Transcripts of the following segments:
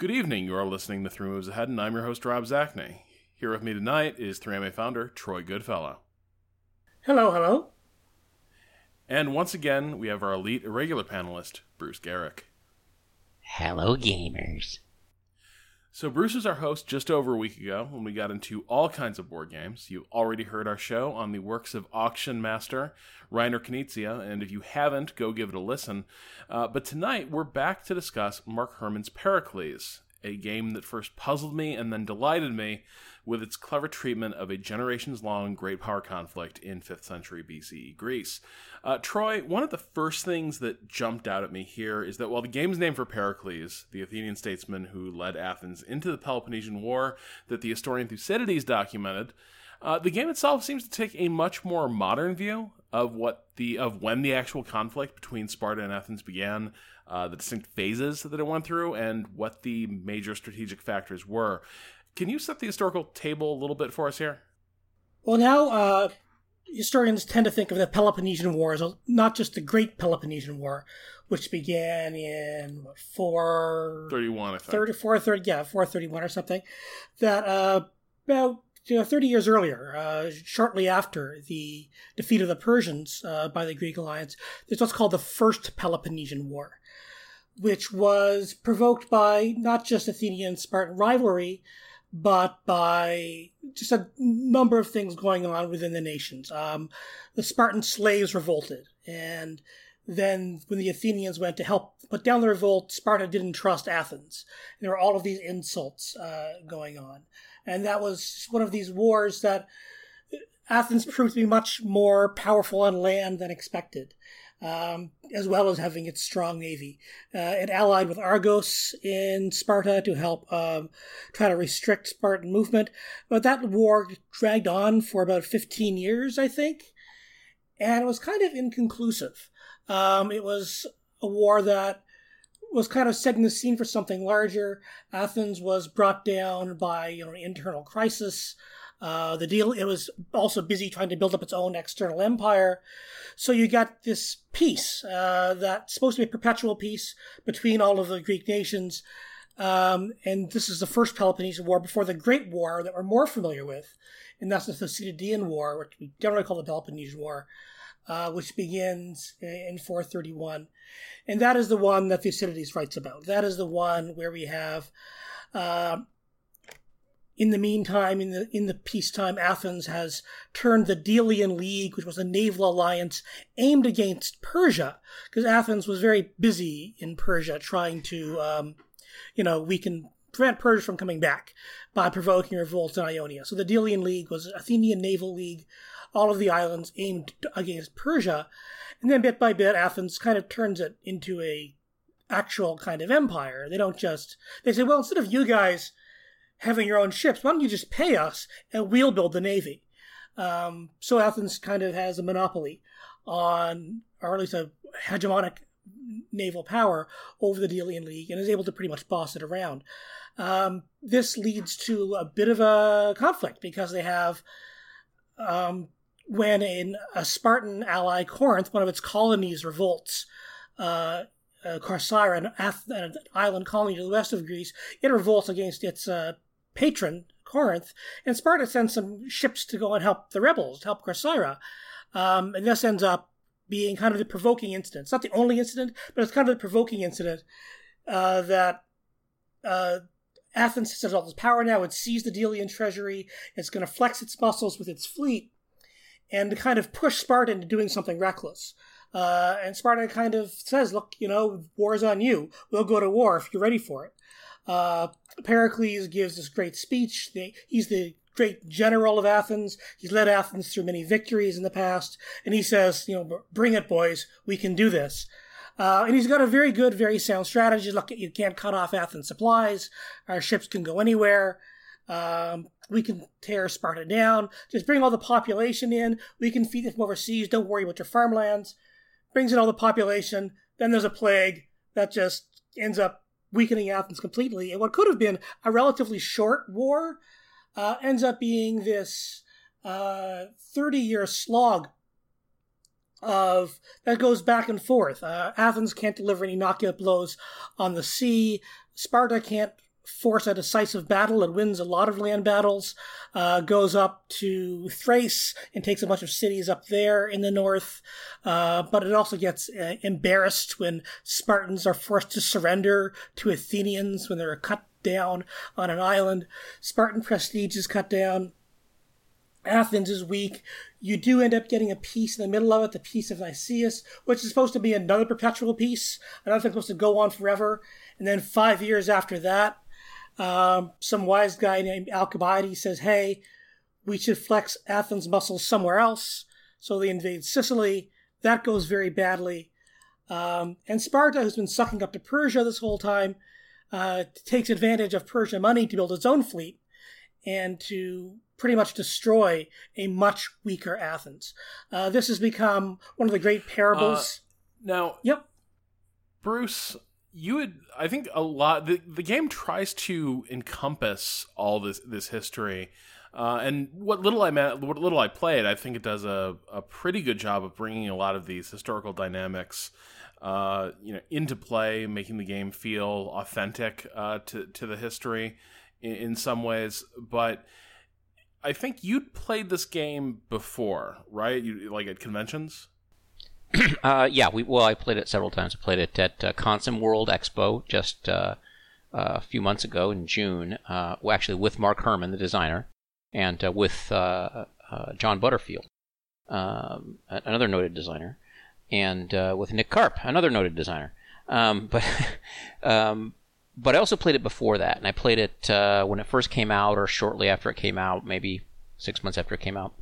Good evening. You are listening to Three Moves Ahead, and I'm your host, Rob Zacny. Here with me tonight is 3MA founder Troy Goodfellow. Hello, hello. And once again, we have our elite irregular panelist, Bruce Geryk. Hello, gamers. So, Bruce was our host just over a week ago when we got into all kinds of board games. You already heard our show on the works of auction master Reiner Knizia, and if you haven't, go give it a listen. Uh, but tonight, we're back to discuss Mark Herman's Pericles, a game that first puzzled me and then delighted me with its clever treatment of a generations long great power conflict in 5th century BCE Greece. Uh, Troy, one of the first things that jumped out at me here is that while the game's named for Pericles, the Athenian statesman who led Athens into the Peloponnesian War that the historian Thucydides documented, uh, the game itself seems to take a much more modern view of what the of when the actual conflict between Sparta and Athens began, uh, the distinct phases that it went through, and what the major strategic factors were. Can you set the historical table a little bit for us here? Well, now uh, historians tend to think of the Peloponnesian War as not just the Great Peloponnesian War, which began in what, 431, I think. 30, 430, yeah, 431 or something. That uh, about you know, 30 years earlier, uh, shortly after the defeat of the Persians uh, by the Greek alliance, there's what's called the First Peloponnesian War, which was provoked by not just Athenian Spartan rivalry, but by just a number of things going on within the nations. Um, the Spartan slaves revolted, and then when the Athenians went to help put down the revolt, Sparta didn't trust Athens. There were all of these insults uh, going on, and that was one of these wars that Athens proved to be much more powerful on land than expected um, as well as having its strong navy. Uh, it allied with Argos in Sparta to help um, try to restrict Spartan movement, but that war dragged on for about 15 years, I think, and it was kind of inconclusive. Um, it was a war that was kind of setting the scene for something larger. Athens was brought down by you know, an internal crisis. Uh, the deal it was also busy trying to build up its own external empire. So you got this peace uh, that's supposed to be a perpetual peace between all of the Greek nations. Um, and this is the first Peloponnesian War before the Great War that we're more familiar with, and that's the Thucydidean War, which we generally call the Peloponnesian War, uh, which begins in 431. And that is the one that Thucydides writes about. That is the one where we have uh, in the meantime, in the in the peacetime, Athens has turned the Delian League, which was a naval alliance aimed against Persia, because Athens was very busy in Persia trying to, um, you know, weaken prevent Persia from coming back by provoking revolts in Ionia. So the Delian League was Athenian naval league, all of the islands aimed against Persia, and then bit by bit, Athens kind of turns it into a actual kind of empire. They don't just they say, well, instead of you guys having your own ships. Why don't you just pay us and we'll build the navy? Um, so Athens kind of has a monopoly on, or at least a hegemonic naval power over the Delian League and is able to pretty much boss it around. Um, this leads to a bit of a conflict because they have, um, when in a Spartan ally, Corinth, one of its colonies revolts, uh, uh, Corcyra, an, an, island colony to the west of Greece, it revolts against its uh, patron, Corinth, and Sparta sends some ships to go and help the rebels, help Corcyra. Um, and this ends up being kind of the provoking incident. It's not the only incident, but it's kind of the provoking incident uh, that uh, Athens has all this power now. It sees the Delian treasury. It's going to flex its muscles with its fleet and kind of push Sparta into doing something reckless. Uh, and Sparta kind of says, look, you know, war's on you. We'll go to war if you're ready for it. Uh, Pericles gives this great speech. He's the great general of Athens. He's led Athens through many victories in the past. And he says, you know, bring it, boys. We can do this. Uh, and he's got a very good, very sound strategy. Look, you can't cut off Athens supplies. Our ships can go anywhere. Um, we can tear Sparta down. Just bring all the population in. We can feed them from overseas. Don't worry about your farmlands. Brings in all the population. Then there's a plague that just ends up weakening Athens completely. And what could have been a relatively short war uh, ends up being this 30 uh, year slog of that goes back and forth. Uh, Athens can't deliver any knockout blows on the sea. Sparta can't force a decisive battle and wins a lot of land battles, uh, goes up to Thrace and takes a bunch of cities up there in the north. Uh, but it also gets uh, embarrassed when Spartans are forced to surrender to Athenians when they're cut down on an island. Spartan prestige is cut down. Athens is weak. You do end up getting a peace in the middle of it, the Peace of Nicias, which is supposed to be another perpetual peace, another thing supposed to go on forever. And then five years after that, um, some wise guy named Alcibiades says, hey, we should flex Athens' muscles somewhere else. So they invade Sicily. That goes very badly. Um, and Sparta, who's been sucking up to Persia this whole time, uh, takes advantage of Persian money to build its own fleet and to pretty much destroy a much weaker Athens. Uh, this has become one of the great parables. Uh, now, yep. Bruce, you would i think a lot the, the game tries to encompass all this this history uh, and what little i met what little i played i think it does a, a pretty good job of bringing a lot of these historical dynamics uh, you know into play making the game feel authentic uh, to, to the history in, in some ways. But i think you'd played this game before right? You like at conventions uh, yeah, we well, I played it several times. I played it at uh, Consim World Expo just uh, uh a few months ago in June. Uh, well, actually, with Mark Herman, the designer, and uh, with John Butterfield, um, another noted designer, and with Nick Karp, another noted designer. Um, but um, but I also played it before that, and I played it when it first came out, or shortly after it came out, maybe six months after it came out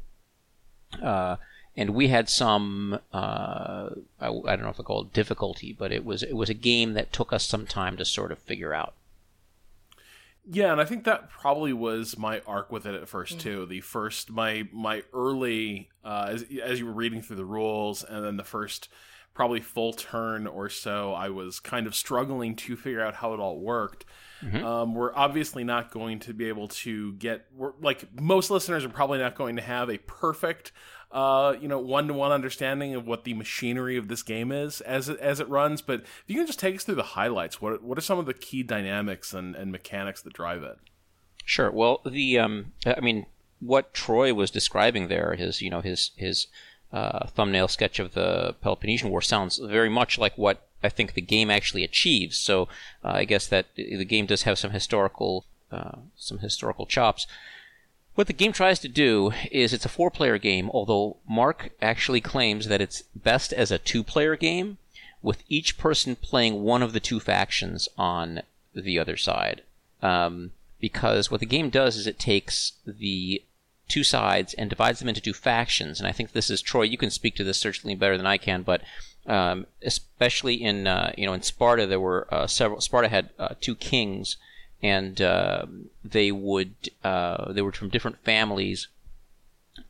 and we had some uh, I, I, don't know if I call it difficulty, but it was it was a game that took us some time to sort of figure out. Yeah, and I think that probably was my arc with it at first mm. too. The first my my early uh, as as you were reading through the rules, and then the first probably full turn or so, I was kind of struggling to figure out how it all worked. Mm-hmm. Um, we're obviously not going to be able to get like most listeners are probably not going to have a perfect uh, you know, one to one understanding of what the machinery of this game is as it, as it runs. But if you can just take us through the highlights, what what are some of the key dynamics and, and mechanics that drive it? Sure. Well, the um, I mean, what Troy was describing there, his you know his his uh, thumbnail sketch of the Peloponnesian War sounds very much like what I think the game actually achieves. So uh, I guess that the game does have some historical uh, some historical chops. What the game tries to do is it's a four player game, although Mark actually claims that it's best as a two player game, with each person playing one of the two factions on the other side. Um, because what the game does is it takes the two sides and divides them into two factions. And I think this is Troy. You can speak to this certainly better than I can, but um, especially in uh, you know in Sparta, there were uh, several. Sparta had uh, two kings and uh, they would uh, they were from different families,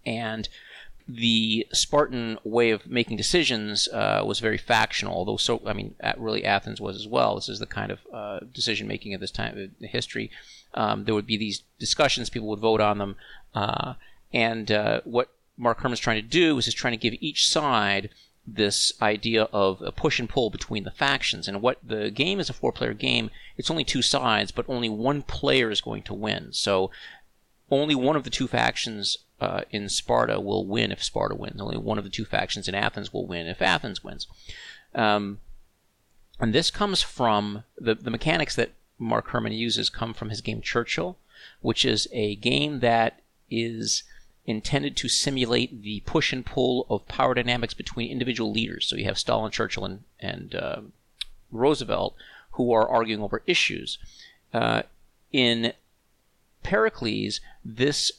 and the Spartan way of making decisions uh, was very factional. Although, so I mean, really Athens was as well. This is the kind of uh, decision making at this time in history. Um, there would be these discussions; people would vote on them, uh, and uh, what Mark Herman's trying to do is he's trying to give each side this idea of a push and pull between the factions. And what the game is a four player game, it's only two sides, but only one player is going to win. So only one of the two factions uh, in Sparta will win if Sparta wins. Only one of the two factions in Athens will win if Athens wins. Um, and this comes from the, the mechanics that Mark Herman uses come from his game Churchill, which is a game that is intended to simulate the push and pull of power dynamics between individual leaders. So you have Stalin, Churchill, and, and uh, Roosevelt who are arguing over issues. Uh, in Pericles, this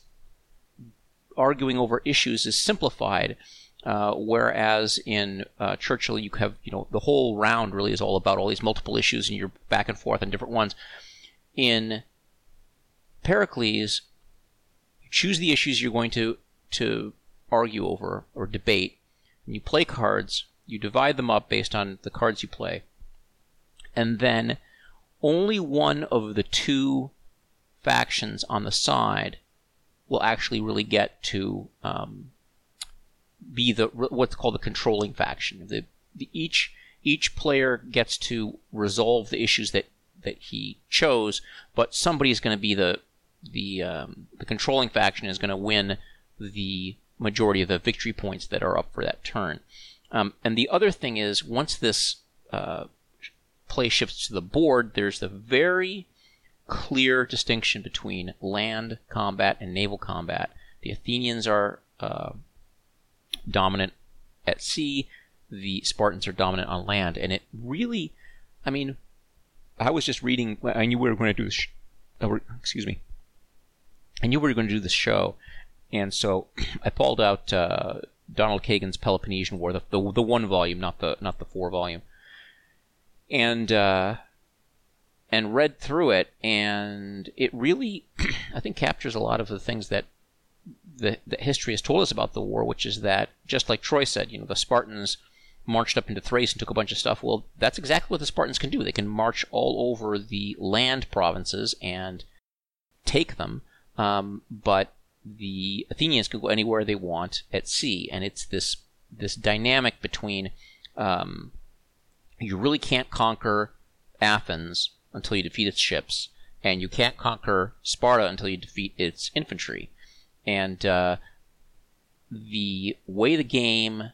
arguing over issues is simplified, uh, whereas in uh, Churchill you have you know the whole round really is all about all these multiple issues and you're back and forth on different ones. In Pericles, choose the issues you're going to to argue over or debate. And you play cards. You divide them up based on the cards you play, and then only one of the two factions on the side will actually really get to um, be the what's called the controlling faction. The, the, each each player gets to resolve the issues that that he chose, but somebody is going to be the the um, the controlling faction is going to win the majority of the victory points that are up for that turn. Um, and the other thing is, once this uh, play shifts to the board, there's the very clear distinction between land combat and naval combat. The Athenians are uh, dominant at sea, the Spartans are dominant on land, and it really, I mean, I was just reading. I knew we were going to do this. Sh- uh, excuse me. I knew we were going to do this show, and so I pulled out uh, Donald Kagan's Peloponnesian War, the, the, the one volume, not the not the four volume, and uh, and read through it, and it really, I think, captures a lot of the things that the, the history has told us about the war, which is that just like Troy said, you know, the Spartans marched up into Thrace and took a bunch of stuff. Well, that's exactly what the Spartans can do. They can march all over the land provinces and take them, um, but the Athenians can go anywhere they want at sea, and it's this this dynamic between um, you really can't conquer Athens until you defeat its ships, and you can't conquer Sparta until you defeat its infantry. And uh, the way the game,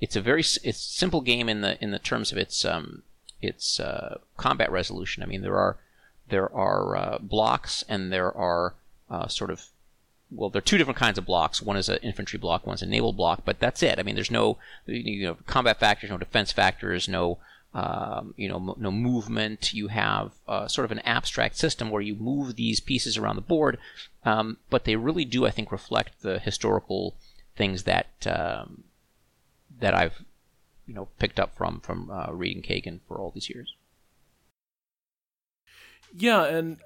it's a very it's simple game in the in the terms of its um, its uh, combat resolution. I mean, there are there are uh, blocks and there are uh, sort of well, there are two different kinds of blocks. One is an infantry block, one's a naval block, but that's it. I mean, there's no you know combat factors, no defense factors, no um, you know no movement. You have uh, sort of an abstract system where you move these pieces around the board, um, but they really do, I think, reflect the historical things that um, that I've you know picked up from from uh, reading Kagan for all these years. Yeah, and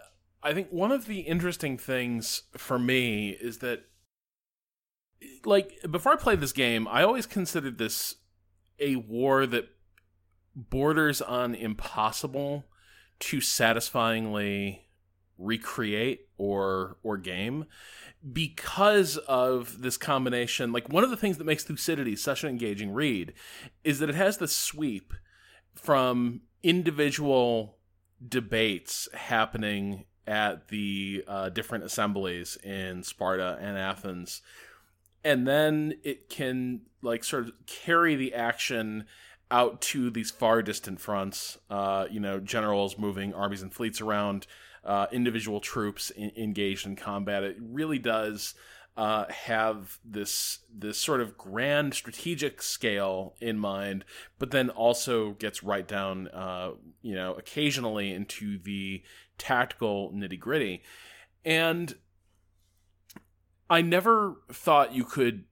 I think one of the interesting things for me is that, like, before I played this game, I always considered this a war that borders on impossible to satisfyingly recreate or or game because of this combination. Like one of the things that makes thucydides such an engaging read is that it has the sweep from individual debates happening at the uh, different assemblies in Sparta and Athens. And then it can like sort of carry the action out to these far distant fronts. Uh, you know, generals moving armies and fleets around, uh, individual troops in- engaged in combat. It really does uh, have this this sort of grand strategic scale in mind, but then also gets right down, uh, you know, occasionally into the tactical nitty gritty. And I never thought you could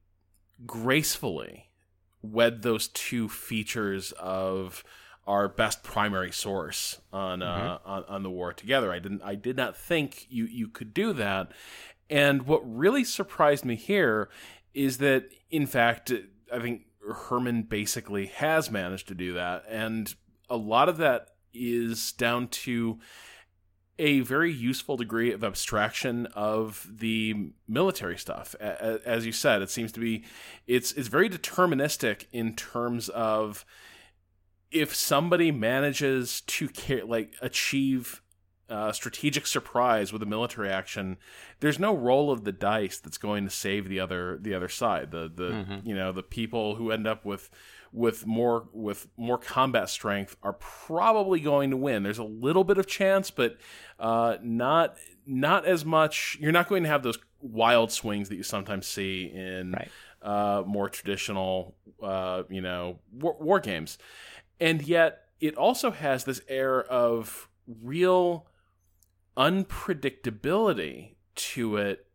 gracefully wed those two features of our best primary source on, uh, mm-hmm. on on the war together. I didn't I did not think you you could do that. And what really surprised me here is that in fact I think Herman basically has managed to do that and a lot of that is down to a very useful degree of abstraction of the military stuff. As you said, it seems to be it's it's very deterministic in terms of if somebody manages to like achieve uh, strategic surprise with a military action, there's no roll of the dice that's going to save the other the other side. The the mm-hmm. you know the people who end up with with more with more combat strength are probably going to win. There's a little bit of chance, but uh, not not as much. You're not going to have those wild swings that you sometimes see in right. uh, more traditional, uh, you know, war, war games. And yet, it also has this air of real unpredictability to it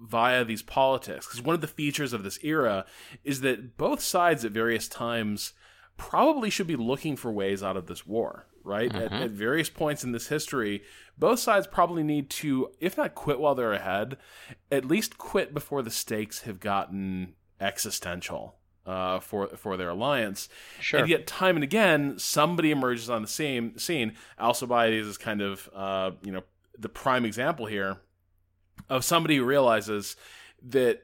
via these politics. Because one of the features of this era is that both sides at various times probably should be looking for ways out of this war, right? Mm-hmm. At, at, various points in this history, both sides probably need to, if not quit while they're ahead, at least quit before the stakes have gotten existential. Uh, for for their alliance, sure. and yet time and again somebody emerges on the same scene. Alcibiades is kind of uh, you know the prime example here of somebody who realizes that,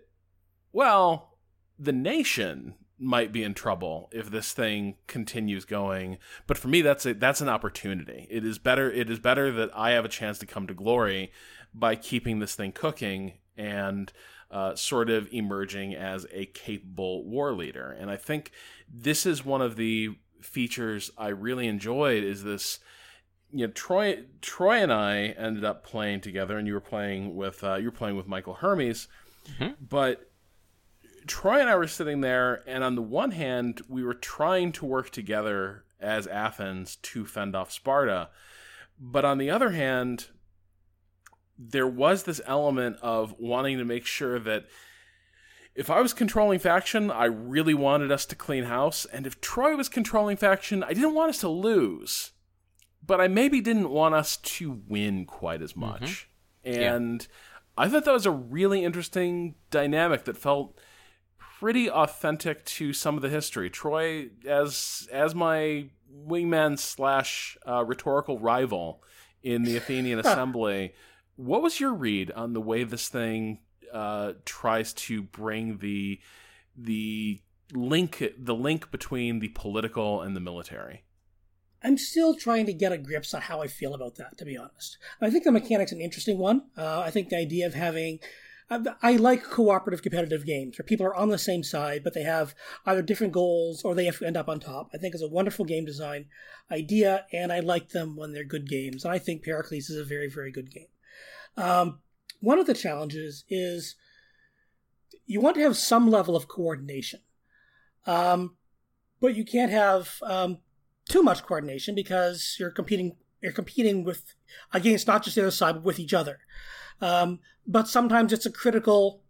well, the nation might be in trouble if this thing continues going. But for me, that's a, that's an opportunity. It is better. It is better that I have a chance to come to glory by keeping this thing cooking and uh, sort of emerging as a capable war leader. And I think this is one of the features I really enjoyed. Is this you know Troy Troy and I ended up playing together, and you were playing with uh, you were playing with Michael Hermes, mm-hmm. but Troy and I were sitting there, and on the one hand, we were trying to work together as Athens to fend off Sparta, but on the other hand, there was this element of wanting to make sure that if I was controlling faction, I really wanted us to clean house, and if Troy was controlling faction, I didn't want us to lose, but I maybe didn't want us to win quite as much. Mm-hmm. And yeah. I thought that was a really interesting dynamic that felt pretty authentic to some of the history. Troy, as as my wingman slash uh, rhetorical rival in the Athenian Assembly, what was your read on the way this thing uh, tries to bring the the link the link between the political and the military? I'm still trying to get a grip on how I feel about that. To be honest, I think the mechanic's an interesting one. Uh, I think the idea of having I like cooperative competitive games where people are on the same side, but they have either different goals or they have to end up on top. I think it's a wonderful game design idea, and I like them when they're good games. And I think Pericles is a very, very good game. Um, one of the challenges is you want to have some level of coordination, um, but you can't have um, too much coordination because you're competing. You're competing with against not just the other side, but with each other. Um, but sometimes it's a critical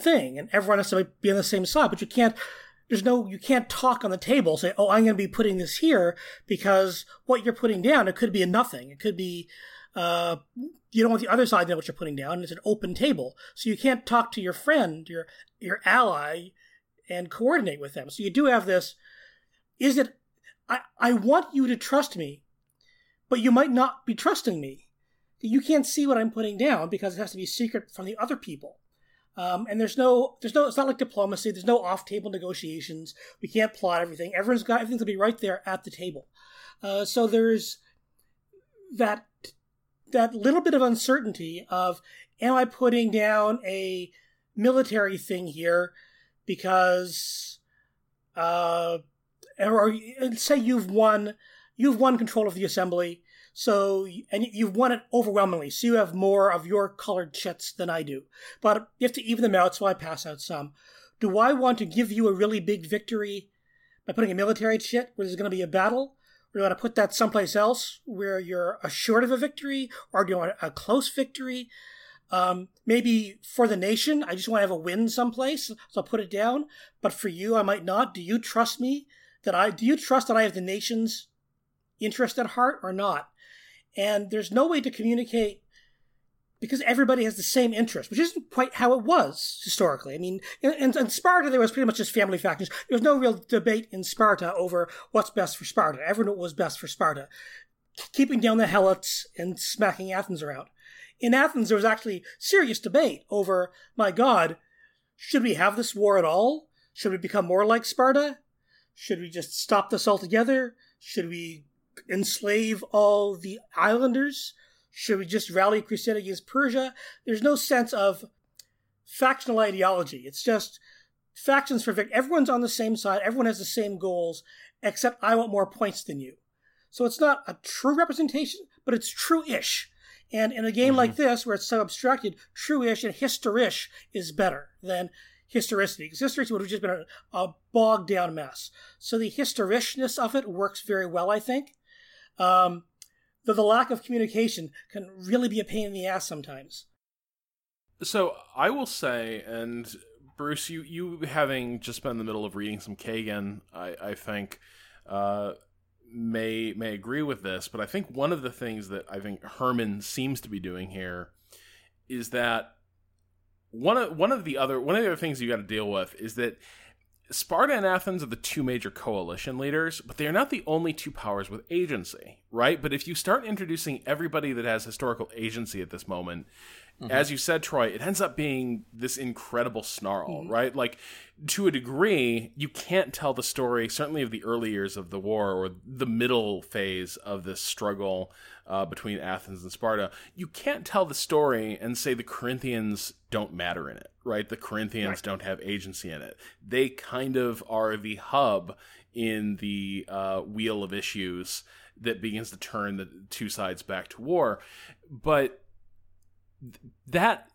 thing, and everyone has to be on the same side. But you can't. There's no. You can't talk on the table. Say, "Oh, I'm going to be putting this here," because what you're putting down, it could be a nothing. It could be. Uh, you don't want the other side to know what you're putting down. It's an open table, so you can't talk to your friend, your your ally, and coordinate with them. So you do have this. Is it? I I want you to trust me, but you might not be trusting me you can't see what I'm putting down because it has to be secret from the other people. Um, and there's no, there's no, it's not like diplomacy. There's no off-table negotiations. We can't plot everything. Everyone's got everything to be right there at the table. Uh, so there's that that little bit of uncertainty of, am I putting down a military thing here because, uh, or say you've won, you've won control of the assembly so, and you've won it overwhelmingly. So you have more of your colored chits than I do. But you have to even them out, so I pass out some. Do I want to give you a really big victory by putting a military chit where there's going to be a battle? Or do you want to put that someplace else where you're assured of a victory? Or do you want a close victory? Um, maybe for the nation, I just want to have a win someplace, so I'll put it down. But for you, I might not. Do you trust me that I? Do you trust that I have the nation's interest at heart or not? and there's no way to communicate because everybody has the same interest, which isn't quite how it was historically. I mean, in, in, Sparta, there was pretty much just family factions. There was no real debate in Sparta over what's best for Sparta. Everyone was best for Sparta, keeping down the Helots and smacking Athens around. In Athens, there was actually serious debate over, my God, should we have this war at all? Should we become more like Sparta? Should we just stop this altogether? Should we enslave all the islanders? Should we just rally crusade against Persia? There's no sense of factional ideology. It's just factions for victory. Everyone's on the same side. Everyone has the same goals, except I want more points than you. So it's not a true representation, but it's true-ish. And in a game mm-hmm. like this, where it's so abstracted, true-ish and historish is better than historicity, because historicity would have just been a, a bogged down mess. So the historishness of it works very well, I think. Um, the, the lack of communication can really be a pain in the ass sometimes. So I will say, and Bruce, you you having just been in the middle of reading some Kagan, I, I think uh, may may agree with this, but I think one of the things that I think Herman seems to be doing here is that one of one of the other one of the other things you got to deal with is that Sparta and Athens are the two major coalition leaders, but they are not the only two powers with agency. right? But if you start introducing everybody that has historical agency at this moment, mm-hmm. as you said, Troy, it ends up being this incredible snarl, mm-hmm. right? Like to a degree, you can't tell the story, certainly of the early years of the war or the middle phase of this struggle uh, between Athens and Sparta. You can't tell the story and say the Corinthians don't matter in it, right? The Corinthians right. don't have agency in it. They kind of are the hub in the uh, wheel of issues that begins to turn the two sides back to war. But that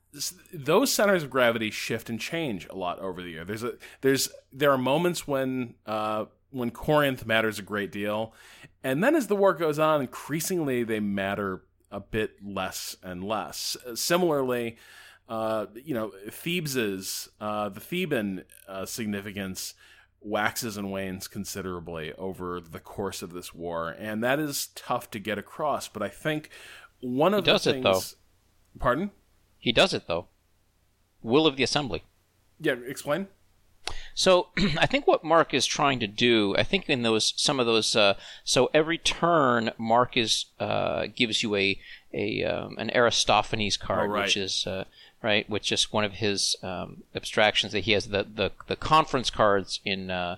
those centers of gravity shift and change a lot over the year. There's a there's there are moments when uh, when Corinth matters a great deal, and then as the war goes on, increasingly they matter a bit less and less. Similarly, uh, you know, Thebes's uh, the Theban uh, significance waxes and wanes considerably over the course of this war, and that is tough to get across. But I think one of he the things. It, though. Pardon? He does it though. Will of the assembly. Yeah, explain. So I think what Mark is trying to do, I think in those some of those, uh, so every turn Mark is uh, gives you a a um, an Aristophanes card, oh, right. which is uh, right, which is one of his um, abstractions that he has. The the, the conference cards in uh,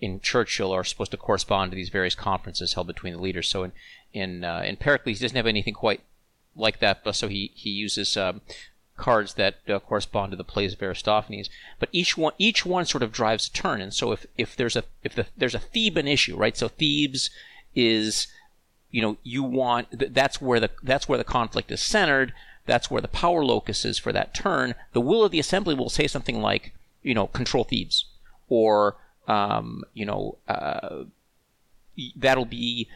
in Churchill are supposed to correspond to these various conferences held between the leaders. So in in uh, in Pericles, he doesn't have anything quite like that, but so he he uses um, cards that uh, correspond to the plays of Aristophanes. But each one each one sort of drives a turn, and so if if there's a if the, there's a Theban issue, right? So Thebes is you know you want that's where the that's where the conflict is centered that's where the power locus is for that turn. The will of the assembly will say something like, you know, control Thebes, or um, you know, uh, that'll be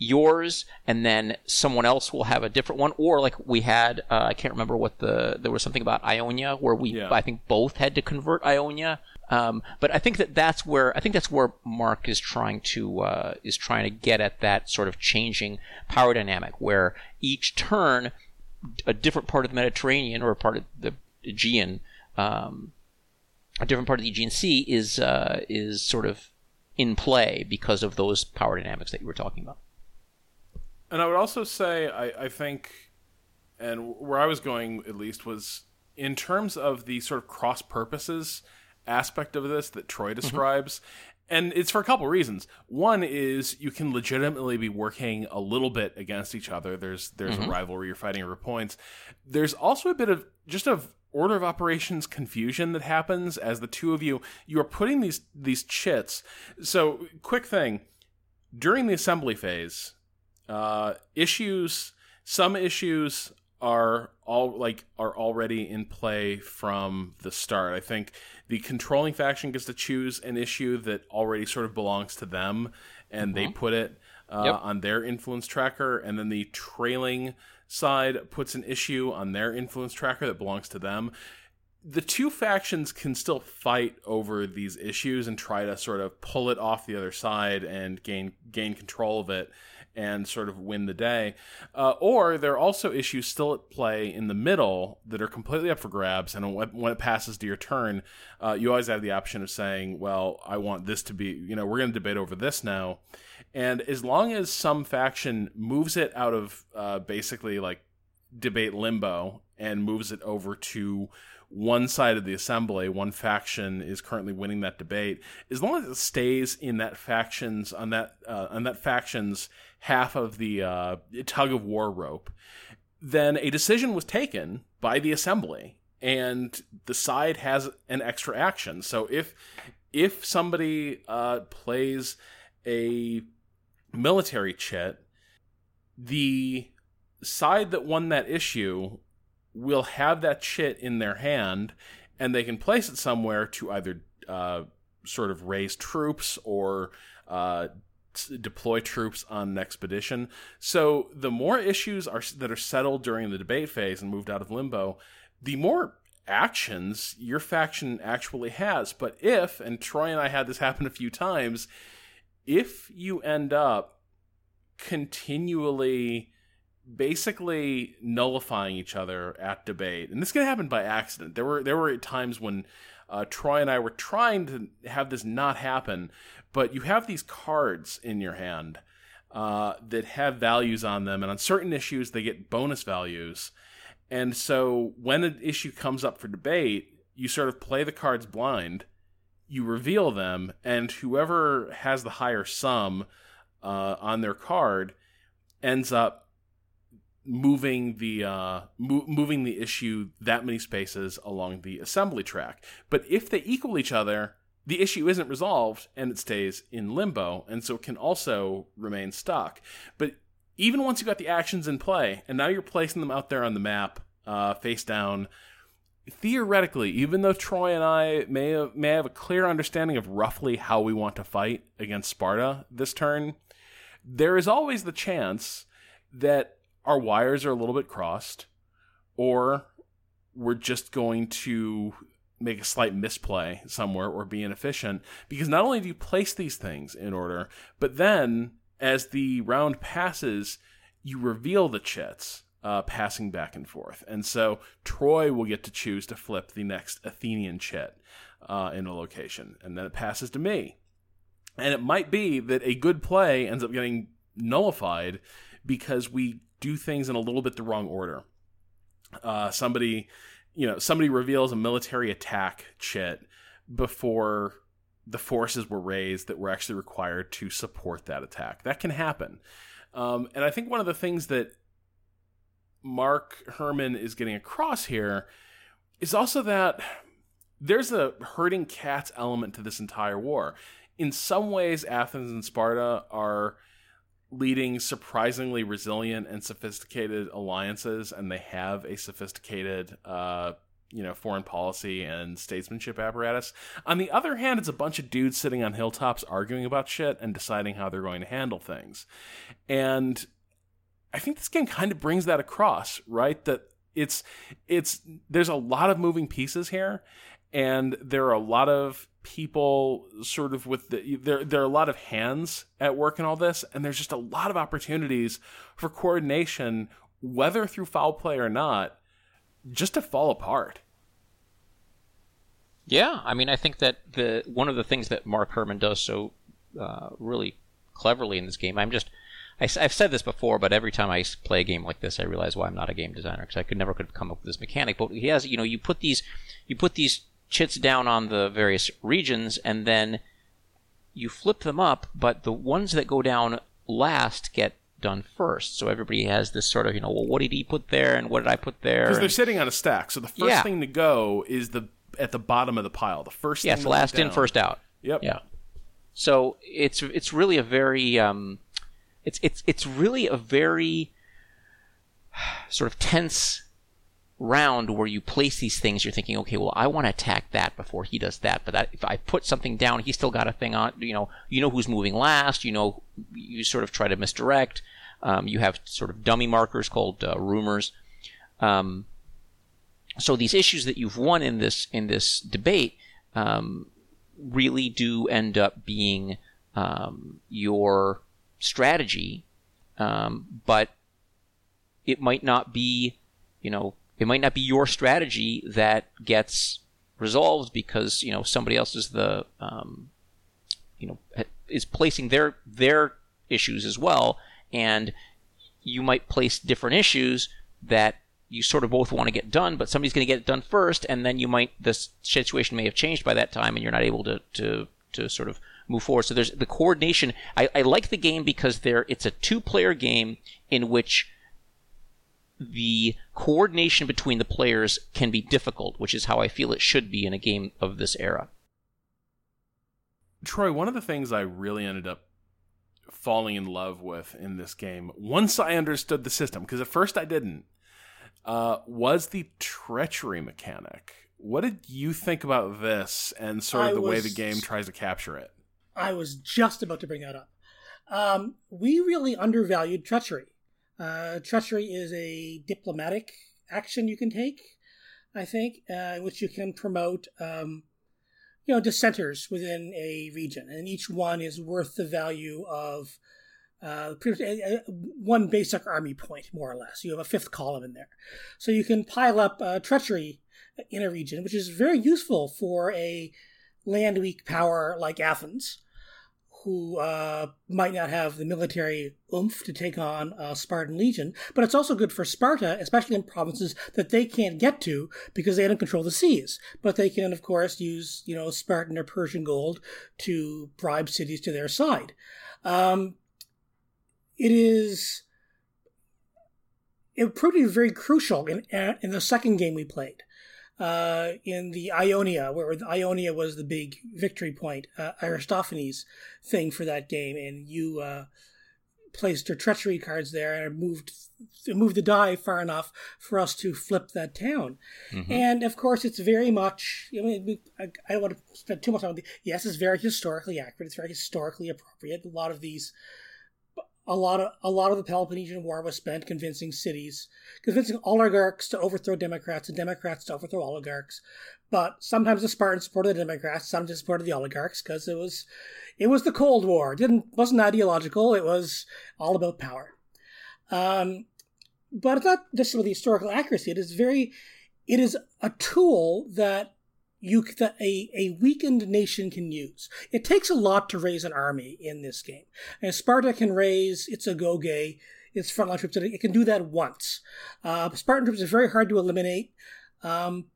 yours, and then someone else will have a different one. Or like we had, uh, I can't remember what the there was something about Ionia where we yeah. I think both had to convert Ionia. Um, but I think that that's where I think that's where Mark is trying to uh, is trying to get at that sort of changing power dynamic where each turn a different part of the Mediterranean or a part of the Aegean, um, a different part of the Aegean Sea is uh, is sort of in play because of those power dynamics that you were talking about. And I would also say, I, I think, and where I was going at least was in terms of the sort of cross purposes aspect of this that Troy mm-hmm. describes and it's for a couple reasons. One is you can legitimately be working a little bit against each other. There's there's mm-hmm. a rivalry. You're fighting over points. There's also a bit of just of order of operations confusion that happens as the two of you you are putting these these chits. So quick thing during the assembly phase, uh, issues some issues are all like are already in play from the start. I think the controlling faction gets to choose an issue that already sort of belongs to them, and mm-hmm. they put it uh, yep. on their influence tracker, and then the trailing side puts an issue on their influence tracker that belongs to them. The two factions can still fight over these issues and try to sort of pull it off the other side and gain gain control of it and sort of win the day. Uh, or there are also issues still at play in the middle that are completely up for grabs. And when it passes to your turn, uh, you always have the option of saying, well, I want this to be, you know, we're going to debate over this now. And as long as some faction moves it out of uh, basically like debate limbo and moves it over to one side of the assembly, one faction is currently winning that debate. As long as it stays in that factions on that uh, on that faction's half of the uh, tug of war rope, then a decision was taken by the assembly, and the side has an extra action. So if if somebody uh, plays a military chit, the side that won that issue will have that shit in their hand and they can place it somewhere to either uh, sort of raise troops or uh, deploy troops on an expedition. So the more issues are that are settled during the debate phase and moved out of limbo, the more actions your faction actually has. But if, and Troy and I had this happen a few times, if you end up continually basically nullifying each other at debate. And this can happen by accident. There were there were times when uh, Troy and I were trying to have this not happen, but you have these cards in your hand uh, that have values on them, and on certain issues they get bonus values. And so when an issue comes up for debate, you sort of play the cards blind, you reveal them, and whoever has the higher sum uh, on their card ends up moving the uh, mo- moving the issue that many spaces along the assembly track. But if they equal each other, the issue isn't resolved and it stays in limbo, and so it can also remain stuck. But even once you got the actions in play, and now you're placing them out there on the map, uh, face down. Theoretically, even though Troy and I may have, may have a clear understanding of roughly how we want to fight against Sparta this turn, there is always the chance that our wires are a little bit crossed, or we're just going to make a slight misplay somewhere or be inefficient. Because not only do you place these things in order, but then as the round passes, you reveal the chits. Uh, passing back and forth. And so Troy will get to choose to flip the next Athenian chit uh, in a location, and then it passes to me. And it might be that a good play ends up getting nullified because we do things in a little bit the wrong order. Uh, somebody, you know, somebody reveals a military attack chit before the forces were raised that were actually required to support that attack. That can happen. Um, and I think one of the things that Mark Herman is getting across here is also that there's a herding cats element to this entire war. In some ways, Athens and Sparta are leading surprisingly resilient and sophisticated alliances, and they have a sophisticated, uh, you know, foreign policy and statesmanship apparatus. On the other hand, it's a bunch of dudes sitting on hilltops arguing about shit and deciding how they're going to handle things. And I think this game kind of brings that across, right? That it's it's there's a lot of moving pieces here, and there are a lot of people sort of with the there there are a lot of hands at work in all this and there's just a lot of opportunities for coordination whether through foul play or not just to fall apart yeah i mean i think that the one of the things that mark herman does so uh, really cleverly in this game i'm just I, have said this before, but every time I play a game like this, I realize why I'm not a game designer because I could never could have come up with this mechanic. But he has, you know, you put these, you put these chits down on the various regions, and then you flip them up, but the ones that go down last get done first. So everybody has this sort of, you know, well, what did he put there, and what did I put there? Because they're sitting on a stack. So the first yeah. thing to go is the at the bottom of the pile. The first yes, last in, first out. Yep. Yeah. So it's it's really a very um, it's it's it's really a very sort of tense round where you place these things, you're thinking, okay, well, I want to attack that before he does that. But that, if I put something down, he's still got a thing on. You know, you know who's moving last. You know, you sort of try to misdirect. Um, you have sort of dummy markers called uh, rumors. Um, so these issues that you've won in this in this debate um, really do end up being um, your strategy, um, but it might not be, you know, it might not be your strategy that gets resolved because you know somebody else is the um, you know is placing their their issues as well, and you might place different issues that you sort of both want to get done, but somebody's going to get it done first, and then you might this situation may have changed by that time, and you're not able to to to sort of move forward. So there's the coordination. I, I like the game because there it's a two player game in which the coordination between the players can be difficult, which is how I feel it should be in a game of this era. Troy, one of the things I really ended up falling in love with in this game, once I understood the system, because at first I didn't, uh, was the treachery mechanic. What did you think about this and sort of I the was, way the game tries to capture it? I was just about to bring that up. Um, we really undervalued treachery. Uh, treachery is a diplomatic action you can take, I think, uh, in which you can promote, um, you know, dissenters within a region, and each one is worth the value of uh, one basic army point, more or less. You have a fifth column in there, so you can pile up uh, treachery in a region, which is very useful for a land weak power like Athens, who uh, might not have the military oomph to take on a Spartan legion, but it's also good for Sparta, especially in provinces that they can't get to because they don't control the seas. But they can, of course, use you know Spartan or Persian gold to bribe cities to their side. Um, it is it proved to be very crucial in in the second game we played uh, in the Ionia, where Ionia was the big victory point, uh, Aristophanes thing for that game, and you uh, placed your treachery cards there and moved moved the die far enough for us to flip that town. Mm-hmm. And of course, it's very much. I mean, I, I don't want to spend too much time on it. Yes, it's very historically accurate. It's very historically appropriate. A lot of these a lot of a lot of the Peloponnesian War was spent convincing cities, convincing oligarchs to overthrow Democrats and Democrats to overthrow oligarchs. But sometimes the Spartans supported the Democrats, sometimes supported the oligarchs because it was it was the Cold War. It didn't wasn't ideological. It was all about power. Um, but it's not just the historical accuracy. It is very it is a tool that you that a, a weakened nation can use. It takes a lot to raise an army in this game. And Sparta can raise its agoge, its frontline troops. It can do that once. Uh, Spartan troops are very hard to eliminate. Um,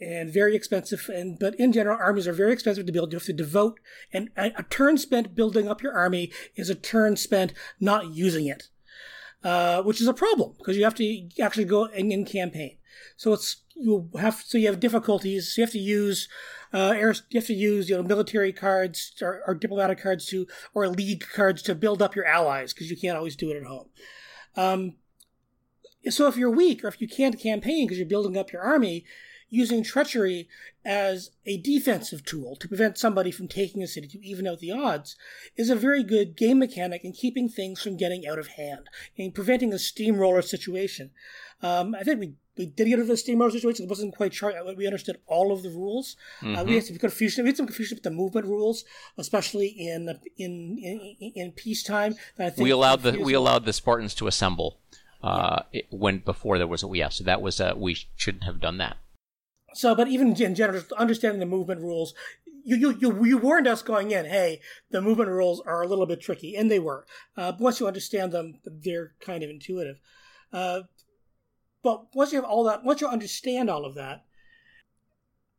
and very expensive. And but in general, armies are very expensive to build. You have to devote, and a, turn spent building up your army is a turn spent not using it, uh, which is a problem because you have to actually go in campaign. So it's you have so you have difficulties. So you have to use uh, air, you have to use you know military cards or, or, diplomatic cards to or league cards to build up your allies because you can't always do it at home. Um, so if you're weak or if you can't campaign because you're building up your army, using treachery as a defensive tool to prevent somebody from taking a city to even out the odds is a very good game mechanic in keeping things from getting out of hand and preventing a steamroller situation. Um, I think we we did get into the steamroller situation. It wasn't quite sure. We understood all of the rules. Mm-hmm. Uh, we had some confusion. We had some confusion with the movement rules, especially in in in, in peacetime. we allowed the we allowed the Spartans to assemble uh, yeah. when before there was a yeah. So that was uh, we shouldn't have done that. So, but even in general, understanding the movement rules, you, you, you, you warned us going in, hey, the movement rules are a little bit tricky, and they were. Uh, once you understand them, they're kind of intuitive. Uh, but once you have all that, once you understand all of that,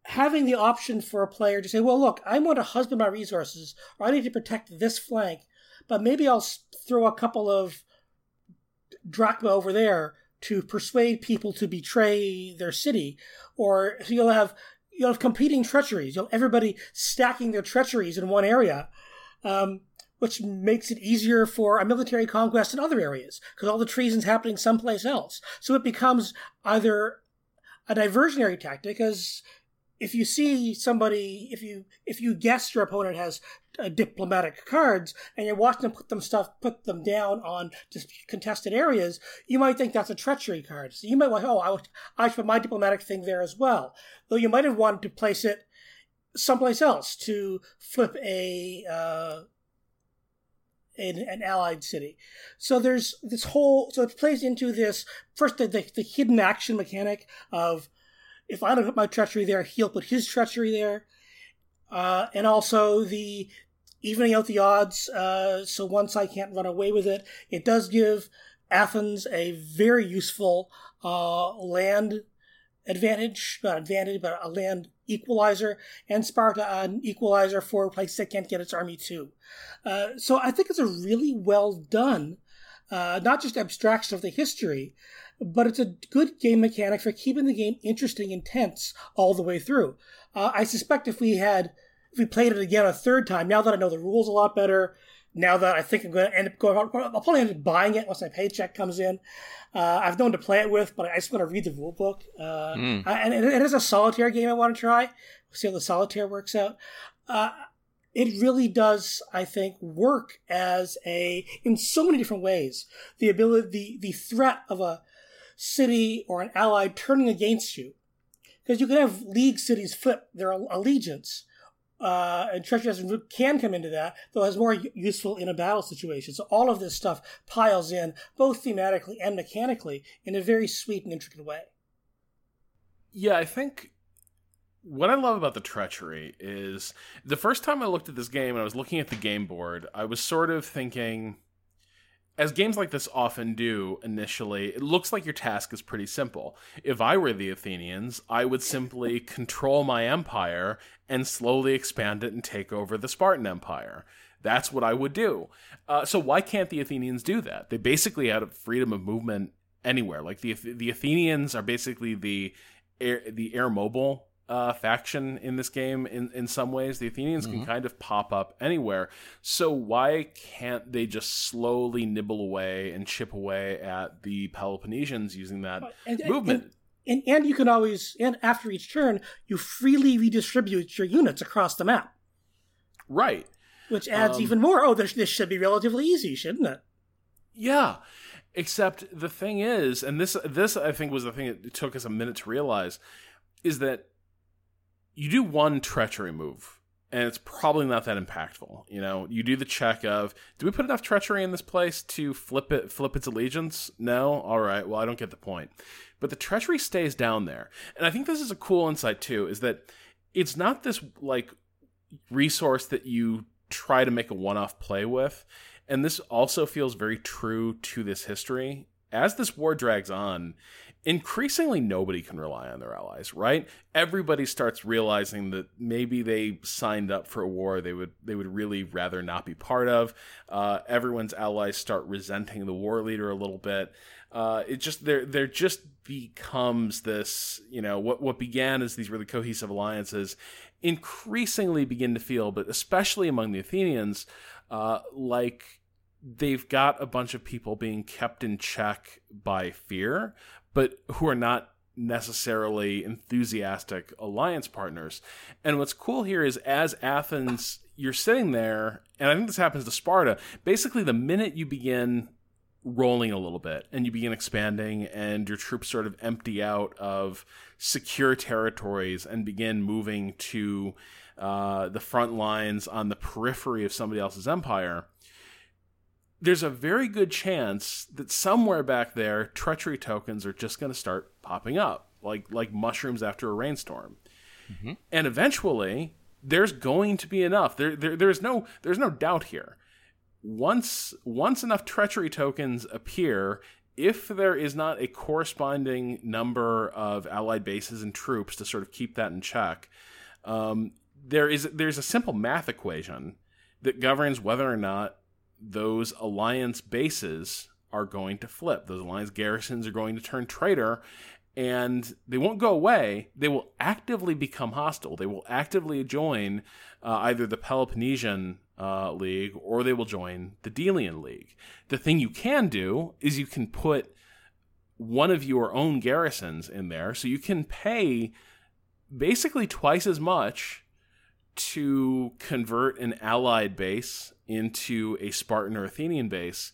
having the option for a player to say, well, look, I want to husband my resources, or I need to protect this flank, but maybe I'll throw a couple of drachma over there to persuade people to betray their city, or you'll have you'll have competing treacheries. You'll have everybody stacking their treacheries in one area. Um, which makes it easier for a military conquest in other areas because all the treason's happening someplace else. So it becomes either a diversionary tactic, as if you see somebody, if you if you guess your opponent has uh, diplomatic cards and you're watching them put them stuff, put them down on just contested areas, you might think that's a treachery card. So you might want, oh, I, I should put my diplomatic thing there as well. Though you might have wanted to place it someplace else to flip a uh, in an allied city. So there's this whole, so it plays into this first the, the, the hidden action mechanic of if I don't put my treachery there, he'll put his treachery there. Uh, and also the evening out the odds. Uh, so once I can't run away with it, it does give Athens a very useful uh, land advantage, not advantage, but a land equalizer, and Sparta an equalizer for a place that can't get its army too. Uh, so I think it's a really well done, uh, not just abstraction of the history, but it's a good game mechanic for keeping the game interesting and tense all the way through. Uh, I suspect if we had, if we played it again a third time, now that I know the rules a lot better, now that I think I'm going to end up going, I'll probably end up buying it once my paycheck comes in. Uh, I've known to play it with, but I just want to read the rule book. Uh, mm. I, and it is a solitaire game I want to try. We'll see how the solitaire works out. Uh, it really does, I think, work as a in so many different ways. The ability, the the threat of a city or an ally turning against you, because you can have league cities flip their allegiance uh, and treasure can come into that, though it's more useful in a battle situation. So all of this stuff piles in, both thematically and mechanically, in a very sweet and intricate way. Yeah, I think what I love about the treachery is the first time I looked at this game and I was looking at the game board, I was sort of thinking, as games like this often do initially, it looks like your task is pretty simple. If I were the Athenians, I would simply control my empire and slowly expand it and take over the Spartan Empire. That's what I would do. Uh, so why can't the Athenians do that? They basically had freedom of movement anywhere. Like the the Athenians are basically the air, the air mobile uh, faction in this game in, in some ways. The Athenians mm-hmm. can kind of pop up anywhere. So why can't they just slowly nibble away and chip away at the Peloponnesians using that and, movement? And, and, and you can always, and after each turn, you freely redistribute your units across the map. Right. Which adds um, even more. Oh, this, this should be relatively easy, shouldn't it? Yeah. Except the thing is, and this this I think was the thing it took us a minute to realize, is that you do one treachery move and it's probably not that impactful. You know, you do the check of, do we put enough treachery in this place to flip it, flip its allegiance? No. All right. Well, I don't get the point. But the treachery stays down there, and I think this is a cool insight too. Is that it's not this like resource that you try to make a one-off play with, and this also feels very true to this history. As this war drags on, increasingly nobody can rely on their allies right? Everybody starts realizing that maybe they signed up for a war they would they would really rather not be part of. Uh, everyone's allies start resenting the war leader a little bit. Uh, it just there there just becomes this you know what what began as these really cohesive alliances increasingly begin to feel but especially among the athenians uh, like they've got a bunch of people being kept in check by fear but who are not necessarily enthusiastic alliance partners. And what's cool here is as Athens, you're sitting there, and I think this happens to Sparta. Basically, the minute you begin rolling a little bit and you begin expanding and your troops sort of empty out of secure territories and begin moving to uh, the front lines on the periphery of somebody else's empire there's a very good chance that somewhere back there, treachery tokens are just going to start popping up, like like mushrooms after a rainstorm. Mm-hmm. And eventually, there's going to be enough. There, there, there's no, there's no doubt here. Once, once enough treachery tokens appear, if there is not a corresponding number of allied bases and troops to sort of keep that in check, um, there is there's a simple math equation that governs whether or not those alliance bases are going to flip. Those alliance garrisons are going to turn traitor and they won't go away. They will actively become hostile. They will actively join uh, either the Peloponnesian uh, League or they will join the Delian League. The thing you can do is you can put one of your own garrisons in there so you can pay basically twice as much to convert an allied base into a Spartan or Athenian base.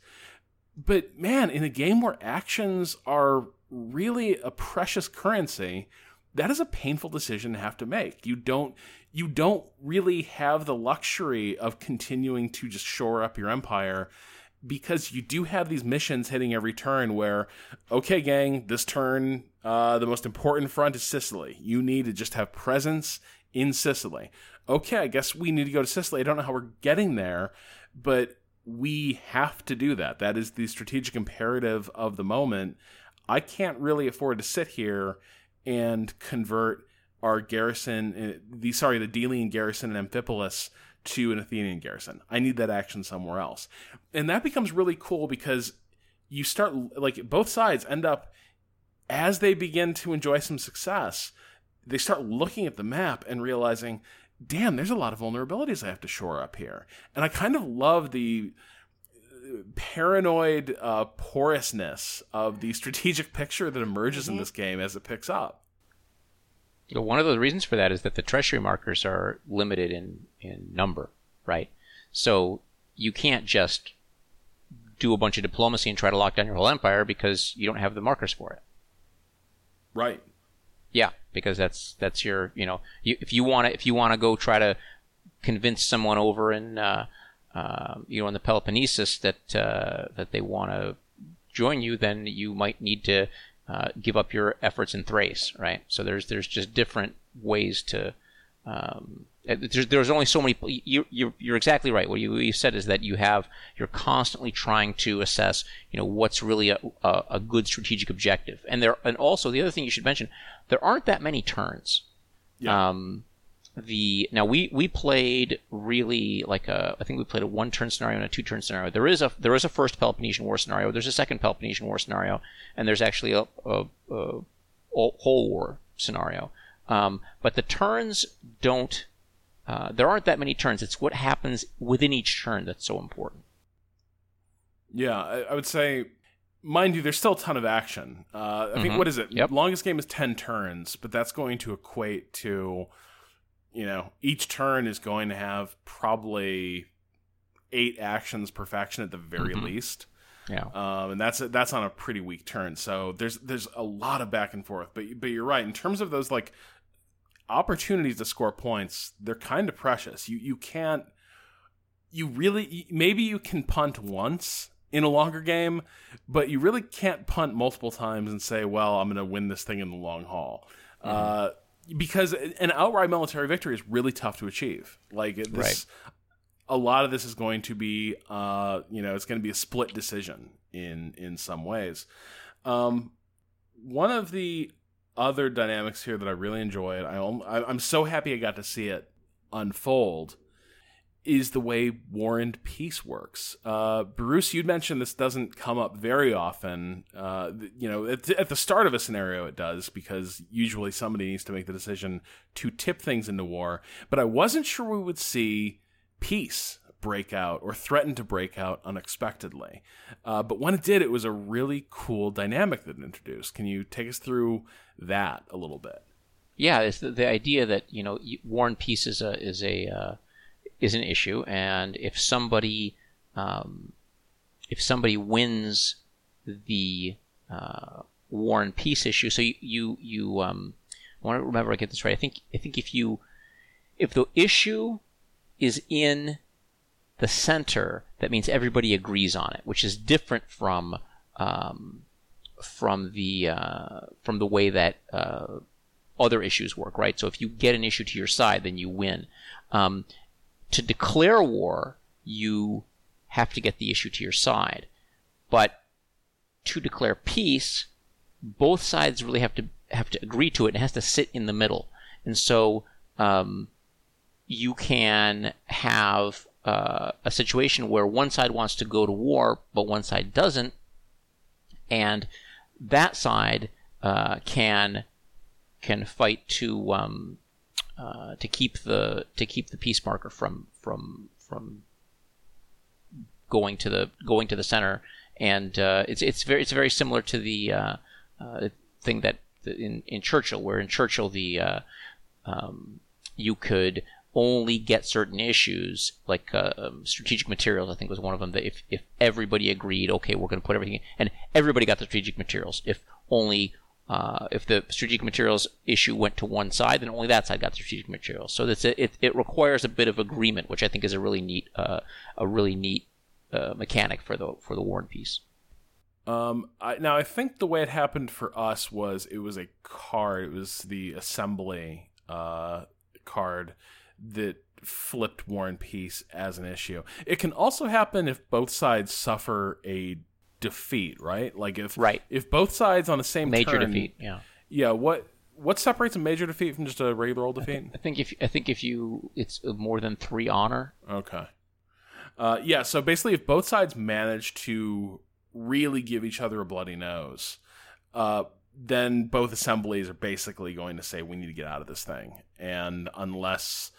But man, in a game where actions are really a precious currency, that is a painful decision to have to make. You don't you don't really have the luxury of continuing to just shore up your empire because you do have these missions hitting every turn where okay gang this turn uh, the most important front is sicily you need to just have presence in sicily okay, I guess we need to go to Sicily. I don't know how we're getting there, but we have to do that. That is the strategic imperative of the moment. I can't really afford to sit here and convert our garrison, uh, the sorry, the Delian garrison in Amphipolis to an Athenian garrison. I need that action somewhere else, and that becomes really cool because you start like both sides end up as they begin to enjoy some success. They start looking at the map and realizing damn, there's a lot of vulnerabilities I have to shore up here. And I kind of love the uh, paranoid uh, porousness of the strategic picture that emerges mm-hmm. in this game as it picks up. One of the reasons for that is that the treasury markers are limited in, in number, right? So you can't just do a bunch of diplomacy and try to lock down your whole empire because you don't have the markers for it. Right. Yeah, because that's that's your you know you, if you want to if you want to go try to convince someone over in uh, uh, you know in the Peloponnesus that uh, that they want to join you, then you might need to uh, give up your efforts in Thrace, right? So there's there's just different ways to. Um, there's, there's only so many. You, you're, you're exactly right. What you, what you said is that you have you're constantly trying to assess, you know, what's really a, a, a good strategic objective. And there, and also the other thing you should mention, there aren't that many turns. Yeah. Um, the now we we played really like a I think we played a one turn scenario and a two turn scenario. There is a there is a first Peloponnesian War scenario. There's a second Peloponnesian War scenario, and there's actually a, a, a whole war scenario. Um, but the turns don't. Uh, there aren't that many turns. It's what happens within each turn that's so important. Yeah, I, I would say mind you, there's still a ton of action. Uh, I Mm-hmm. think what is it? Yep. Longest game is ten turns, but that's going to equate to, you know, each turn is going to have probably eight actions per faction at the very Mhm. least, Yeah. um, and that's that's on a pretty weak turn. So there's there's a lot of back and forth. But but you're right in terms of those like opportunities to score points, they're kind of precious. You you can't. You really maybe you can punt once in a longer game, but you really can't punt multiple times and say, "Well, I'm going to win this thing in the long haul," uh, because an outright military victory is really tough to achieve. Like this, Right. a lot of this is going to be, uh, you know, it's going to be a split decision in in some ways. Um, one of the other dynamics here that I really enjoyed, I, I'm so happy I got to see it unfold, is the way War and Peace works. Uh, Bruce, you'd mentioned this doesn't come up very often. Uh, you know, at, at the start of a scenario, it does because usually somebody needs to make the decision to tip things into war. But I wasn't sure we would see peace break out or threaten to break out unexpectedly. Uh, but when it did, it was a really cool dynamic that it introduced. Can you take us through that a little bit? Yeah, it's the, the idea that you know war and peace is a is a uh, is an issue, and if somebody um, if somebody wins the uh, war and peace issue, so you you, you um, I want to remember I get this right. I think I think if you if the issue is in the center, that means everybody agrees on it, which is different from um, from the uh, from the way that uh, other issues work, right? So if you get an issue to your side, then you win. Um, to declare war, you have to get the issue to your side, but to declare peace, both sides really have to have to agree to it. It has to sit in the middle, and so um, you can have uh, a situation where one side wants to go to war, but one side doesn't, and that side uh, can can fight to um, uh, to keep the to keep the peace marker from from from going to the going to the center, and uh, it's it's very it's very similar to the uh, uh, thing that in in Churchill, where in Churchill the um, you could only get certain issues like uh, um, strategic materials. I think was one of them. That if if everybody agreed, okay, we're going to put everything, in, and everybody got the strategic materials. If only uh, if the strategic materials issue went to one side, then only that side got the strategic materials. So that's a, it. It requires a bit of agreement, which I think is a really neat, uh, a really neat uh, mechanic for the for the war and peace. Um, I, now I think the way it happened for us was it was a card. It was the assembly uh, card that flipped War and Peace as an issue. It can also happen if both sides suffer a defeat, right? Like if Right. if both sides on the same Major turn- defeat, yeah. Yeah. What what separates a major defeat from just a regular old defeat? I think if I think if you it's more than three honor, Okay. Uh, yeah, so basically, if both sides manage to really give each other a bloody nose, uh, then both assemblies are basically going to say we need to get out of this thing. And unless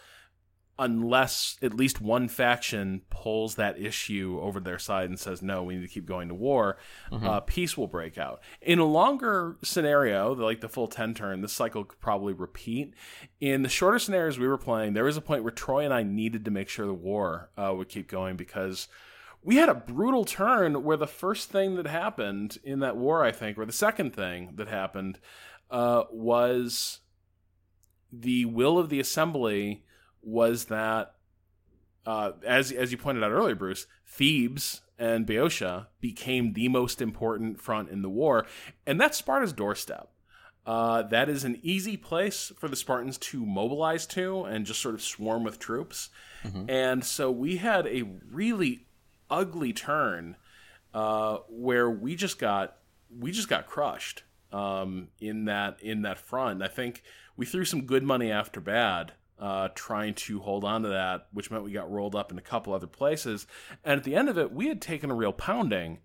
unless at least one faction pulls that issue over their side and says no we need to keep going to war uh, peace will break out. In a longer scenario like the full 10 turn this cycle could probably repeat. In the shorter scenarios we were playing there was a point where troy and i needed to make sure the war uh, would keep going because we had a brutal turn where the first thing that happened in that war i think or the second thing that happened uh, was the will of the assembly was that, uh, as as you pointed out earlier, Bruce, Thebes and Boeotia became the most important front in the war, and that's Sparta's doorstep. Uh, that is an easy place for the Spartans to mobilize to and just sort of swarm with troops. And so we had a really ugly turn uh, where we just got we just got crushed um, in that in that front. I think we threw some good money after bad, uh, trying to hold on to that, which meant we got rolled up in a couple other places. And at the end of it, we had taken a real pounding,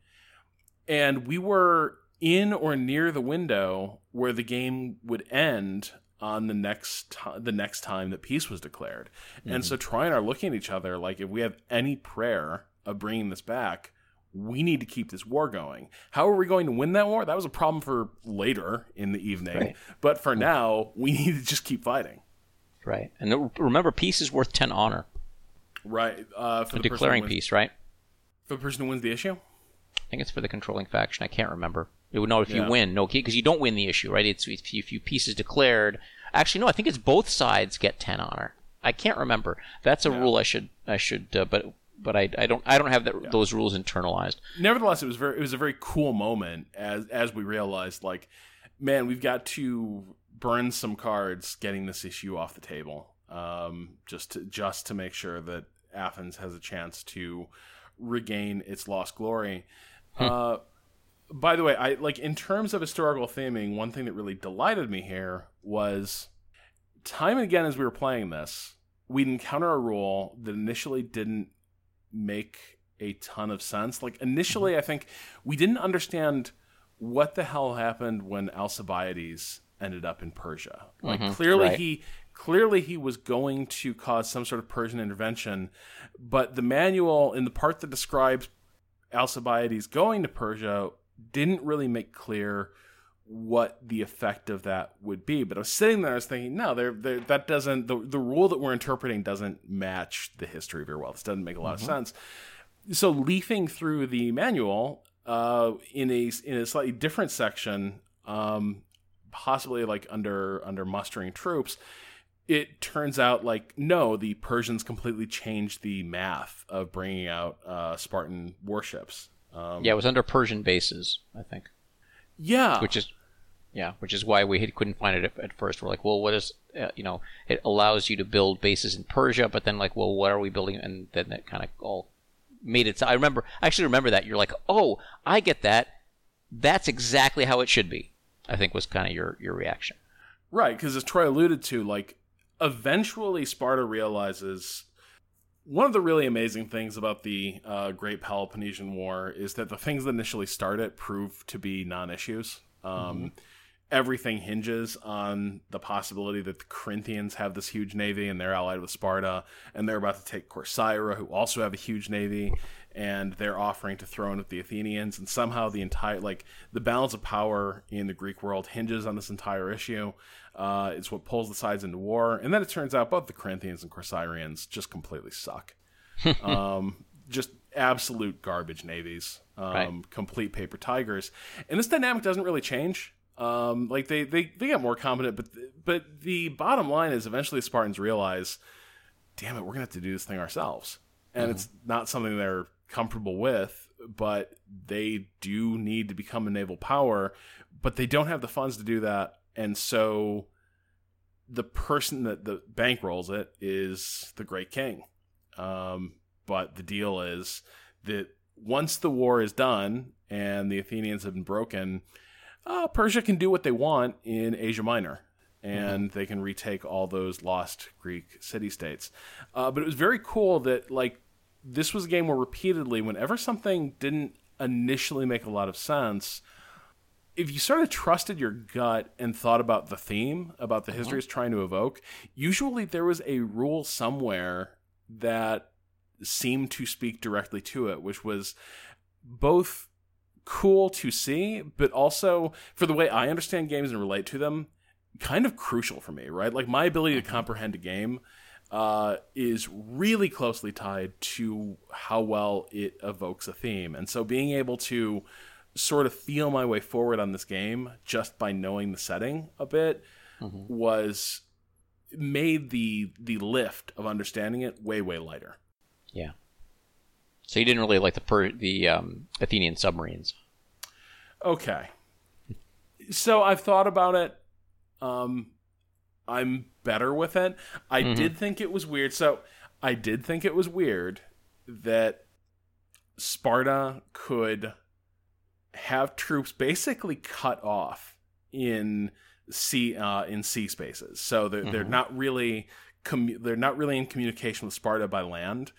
and we were in or near the window where the game would end on the next ti the next time that peace was declared. And so Troy and I are looking at each other like if we have any prayer of bringing this back, we need to keep this war going. How are we going to win that war? That was a problem for later in the evening. Right. But for now, we need to just keep fighting. Right. And remember, peace is worth 10 honor. Right. Uh, for the Declaring peace, right? For the person who wins the issue? I think it's for the controlling faction. I can't remember. It would know if you win. No, because you don't win the issue, right? It's if you, if you peace is declared. Actually, no. I think it's both sides get 10 honor. I can't remember. That's a rule I should I should. Uh, but but I, I don't I don't have that, those rules internalized. nevertheless, it was very it was a very cool moment as as we realized like, man, we've got to burn some cards getting this issue off the table, um, just to, just to make sure that Athens has a chance to regain its lost glory. Uh, by the way, I like in terms of historical theming, one thing that really delighted me here was time and again as we were playing this, we'd encounter a rule that initially didn't make a ton of sense. Like initially, I think we didn't understand what the hell happened when Alcibiades ended up in Persia. Like clearly right. he clearly he was going to cause some sort of Persian intervention, but the manual in the part that describes Alcibiades going to Persia didn't really make clear what the effect of that would be. But I was sitting there, I was thinking, no, there, that doesn't the the rule that we're interpreting doesn't match the history very well. This doesn't make a lot of sense. So leafing through the manual uh, in a in a slightly different section, um, possibly like under under mustering troops, it turns out like no, the Persians completely changed the math of bringing out uh, Spartan warships. Um, Yeah, it was under Persian bases, I think. yeah, Which is yeah, which is why we couldn't find it at, at first. We're like, well, what is uh, you know? It allows you to build bases in Persia, but then like, well, what are we building? And then it kind of all made it. I remember, I actually remember that. You're like, oh, I get that. That's exactly how it should be. I think was kind of your your reaction. Right, because as Troy alluded to, like eventually Sparta realizes one of the really amazing things about the uh, Great Peloponnesian War is that the things that initially start it prove to be non-issues. Um, Everything hinges on the possibility that the Corinthians have this huge navy and they're allied with Sparta, and they're about to take Corcyra, who also have a huge navy, and they're offering to throw in with the Athenians, and somehow the entire like the balance of power in the Greek world hinges on this entire issue. Uh, it's what pulls the sides into war, and then it turns out both the Corinthians and Corcyrians just completely suck. um, just absolute garbage navies, um, Right. complete paper tigers, and this dynamic doesn't really change. Um, like they, they they get more competent, but but the bottom line is eventually the Spartans realize, damn it, we're gonna have to do this thing ourselves, and it's not something they're comfortable with. But they do need to become a naval power, but they don't have the funds to do that, and so the person that the bankrolls it is the Great King. Um, but the deal is that once the war is done and the Athenians have been broken, uh, Persia can do what they want in Asia Minor. And they can retake all those lost Greek city states. Uh, but it was very cool that, like, this was a game where repeatedly, whenever something didn't initially make a lot of sense, if you sort of trusted your gut and thought about the theme, about the uh-huh. history it's trying to evoke, usually there was a rule somewhere that seemed to speak directly to it, which was both cool to see, but also for the way I understand games and relate to them, kind of crucial for me, right? Like my ability to uh-huh. comprehend a game uh, is really closely tied to how well it evokes a theme. And so being able to sort of feel my way forward on this game just by knowing the setting a bit was made the the lift of understanding it way way lighter. Yeah. So you didn't really like the per- the um, Athenian submarines. Okay. So I've thought about it. um, I'm better with it. I Mhm. did think it was weird. So I did think it was weird that Sparta could have troops basically cut off in sea uh, in sea spaces. So they're they're Mhm. not really commu- they're not really in communication with Sparta by land.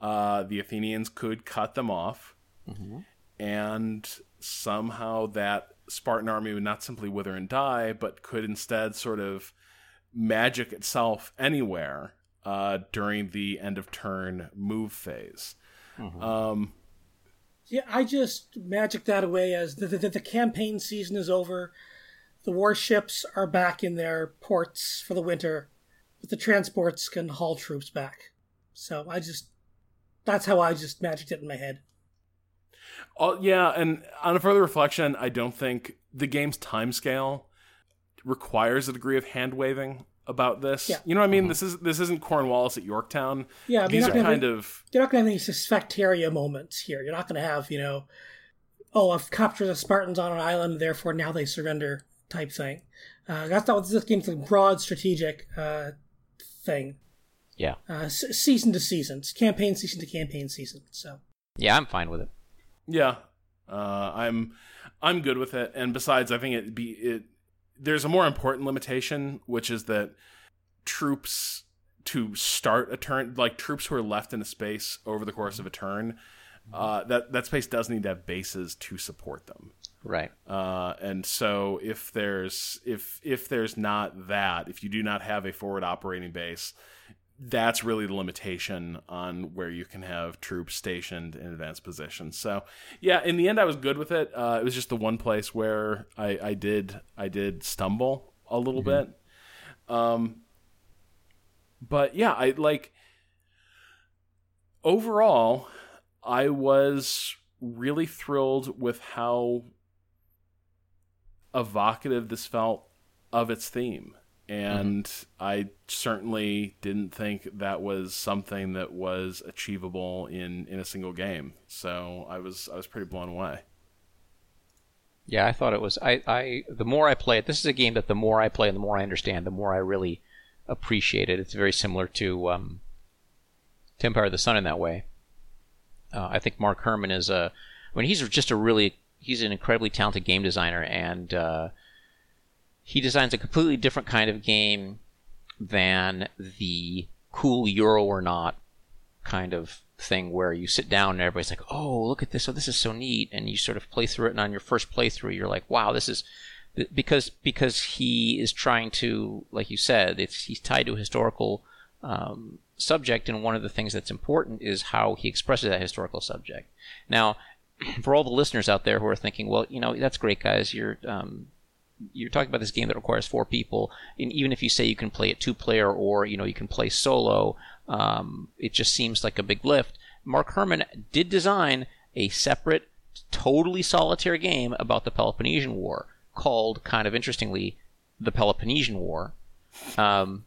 Uh, the Athenians could cut them off, Mhm. and somehow that Spartan army would not simply wither and die, but could instead sort of magic itself anywhere uh, during the end of turn move phase. Mhm. Um, Yeah, I just magic that away as the, the, the campaign season is over. The warships are back in their ports for the winter, but the transports can haul troops back. So I just, that's how I just magicked it in my head. Oh yeah, and on a further reflection, I don't think the game's timescale requires a degree of hand waving about this. Yeah. You know what I mean? This is this isn't Cornwallis at Yorktown. Yeah, These you're are not gonna kind have, of you're not going to have any Sphacteria moments here. You're not going to have, you know, oh, I've captured the Spartans on an island, therefore now they surrender type thing. Uh, that's not what this game's a broad strategic uh, thing. Yeah. Uh, s- season to season, It's campaign season to campaign season. So Yeah, I'm fine with it. yeah. Uh, I'm I'm good with it. And besides, I think it be it. There's a more important limitation, which is that troops to start a turn, like troops who are left in a space over the course of a turn, uh, that that space does need to have bases to support them. Right. Uh, and so if there's if if there's not that, if you do not have a forward operating base, that's really the limitation on where you can have troops stationed in advanced positions. So yeah, in the end, I was good with it. Uh, it was just the one place where I, I did I did stumble a little bit. Um, but yeah, I like overall, I was really thrilled with how evocative this felt of its theme. And I certainly didn't think that was something that was achievable in, in a single game. So I was I was pretty blown away. Yeah, I thought it was. I, I the more I play it, this is a game that the more I play and the more I understand, the more I really appreciate it. It's very similar to um, Empire of the Sun in that way. Uh, I think Mark Herman is a. I mean, he's just a really. He's an incredibly talented game designer, and uh, he designs a completely different kind of game than the cool Euro or not kind of thing where you sit down and everybody's like, "Oh, look at this! Oh, this is so neat!" And you sort of play through it, and on your first playthrough, you're like, "Wow, this is." Because because he is trying to, like you said, it's he's tied to a historical um, subject, and one of the things that's important is how he expresses that historical subject. Now, for all the listeners out there who are thinking, well, you know, that's great, guys. You're um, you're talking about this game that requires four people, and even if you say you can play it two player or you know you can play solo, um, it just seems like a big lift. Mark Herman did design a separate, totally solitary game about the Peloponnesian War called, kind of interestingly, the Peloponnesian War. Um,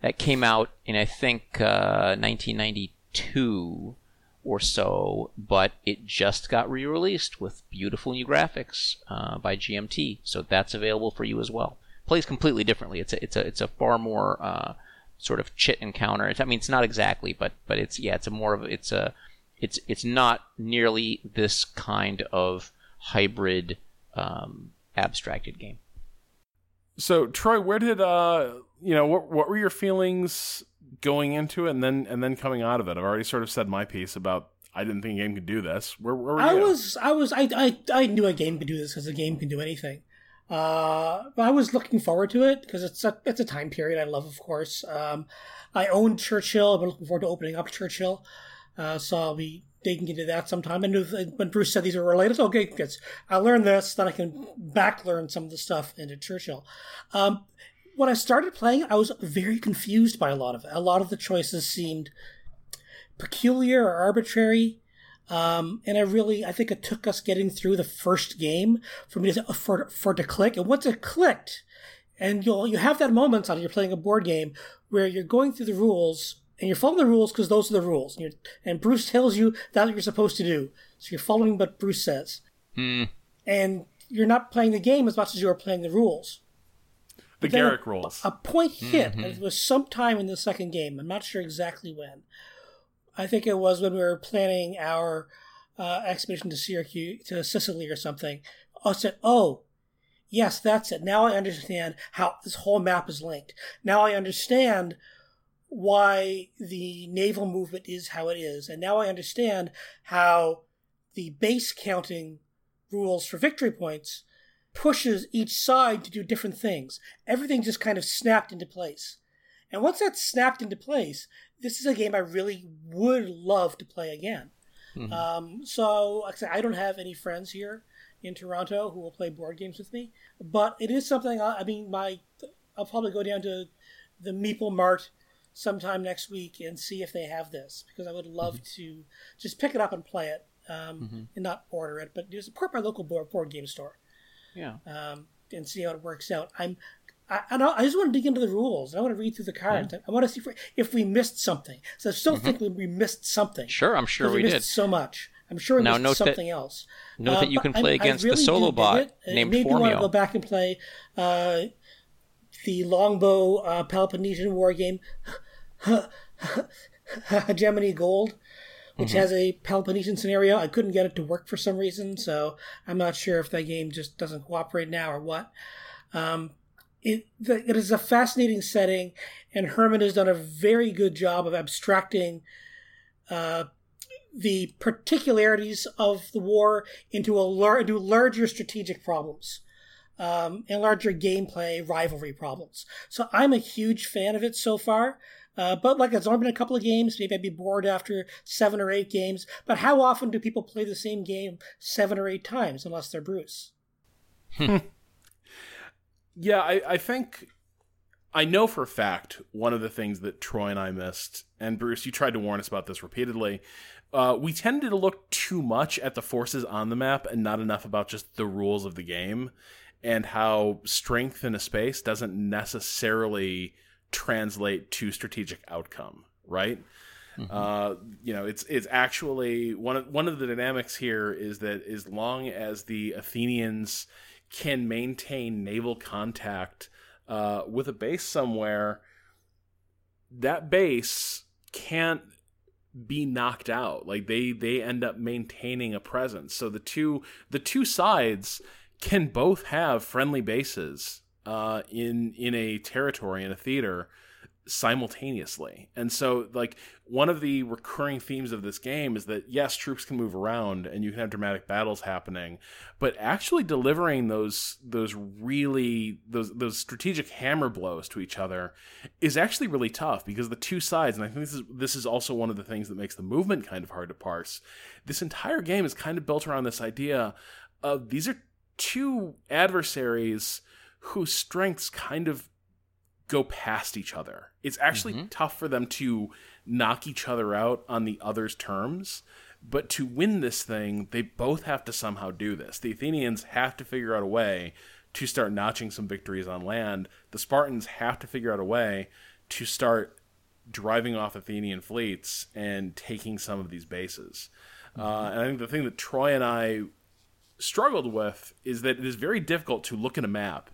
that came out in I think uh, 1992 or so, but it just got re-released with beautiful new graphics uh, by GMT, so that's available for you as well. Plays completely differently. It's a it's a it's a far more uh, sort of chit encounter. It's, I mean, it's not exactly, but but it's yeah, it's a more of it's a it's it's not nearly this kind of hybrid um, abstracted game. So Troy, where did uh you know what what were your feelings going into it and then and then coming out of it? I've already sort of said my piece about I didn't think a game could do this. Where, where were I you? was, I was, I, I, I knew a game could do this because a game can do anything. Uh, but I was looking forward to it because it's a, it's a time period I love, of course. Um, I own Churchill. I've been looking forward to opening up Churchill. Uh, so I'll be digging into that sometime. And when Bruce said these are related, okay, good. I learned this, then I can back learn some of the stuff into Churchill. Um, when I started playing, I was very confused by a lot of it. A lot of the choices seemed peculiar or arbitrary. Um, and I really, I think it took us getting through the first game for me to for for to click. And once it clicked, and you'll you have that moment on you're playing a board game where you're going through the rules and you're following the rules because those are the rules. And, and, Bruce tells you that's what you're supposed to do, so you're following what Bruce says. Hmm. And you're not playing the game as much as you are playing the rules. The Garrick a, rolls. A point hit. Mhm. It was sometime in the second game. I'm not sure exactly when. I think it was when we were planning our uh, expedition to Syracuse, to Sicily or something. I said, "Oh, yes, that's it. Now I understand how this whole map is linked. Now I understand why the naval movement is how it is, and now I understand how the base counting rules for victory points pushes each side to do different things. Everything just kind of snapped into place. And once that snapped into place, this is a game I really would love to play again. Mhm. Um, so, like I said, I don't have any friends here in Toronto who will play board games with me, but it is something. I, I mean, my I'll probably go down to the Meeple Mart sometime next week and see if they have this because I would love to just pick it up and play it um, Mhm. and not order it, but just support my local board, board game store Yeah. um, and see how it works out. I'm I, I, I just want to dig into the rules. I want to read through the cards. I want to see if we, if we missed something. So I still think we, we missed something. Sure, I'm sure we missed did. so much. I'm sure we Now missed note that- something else. Note Uh, that you can play against really the solo bot named Maybe want to Formio. go back and play uh, the Longbow uh, Peloponnesian War game, Hegemony Gold, which Mm-hmm. has a Peloponnesian scenario. I couldn't get it to work for some reason, so I'm not sure if that game just doesn't cooperate now or what. Um, it, the, it is a fascinating setting, and Herman has done a very good job of abstracting uh, the particularities of the war into a lar- into larger strategic problems um, and larger gameplay rivalry problems. So I'm a huge fan of it so far. Uh, but like it's only been a couple of games. Maybe I'd be bored after seven or eight games. But how often do people play the same game seven or eight times unless they're Bruce? Yeah, I, I think I know for a fact one of the things that Troy and I missed, and Bruce, you tried to warn us about this repeatedly. Uh, we tended to look too much at the forces on the map and not enough about just the rules of the game and how strength in a space doesn't necessarily translate to strategic outcome, right? Uh, you know, it's it's actually one of one of the dynamics here is that as long as the Athenians can maintain naval contact uh, with a base somewhere, that base can't be knocked out. Like they they end up maintaining a presence. So the two the two sides can both have friendly bases uh, in in a territory in a theater simultaneously. And so like one of the recurring themes of this game is that yes, troops can move around and you can have dramatic battles happening, but actually delivering those those really those those strategic hammer blows to each other is actually really tough because the two sides and I think this is this is also one of the things that makes the movement kind of hard to parse. This entire game is kind of built around this idea of these are two adversaries whose strengths kind of go past each other. It's actually tough for them to knock each other out on the other's terms. But to win this thing, they both have to somehow do this. The Athenians have to figure out a way to start notching some victories on land. The Spartans have to figure out a way to start driving off Athenian fleets and taking some of these bases. Uh, and I think the thing that Troy and I struggled with is that it is very difficult to look at a map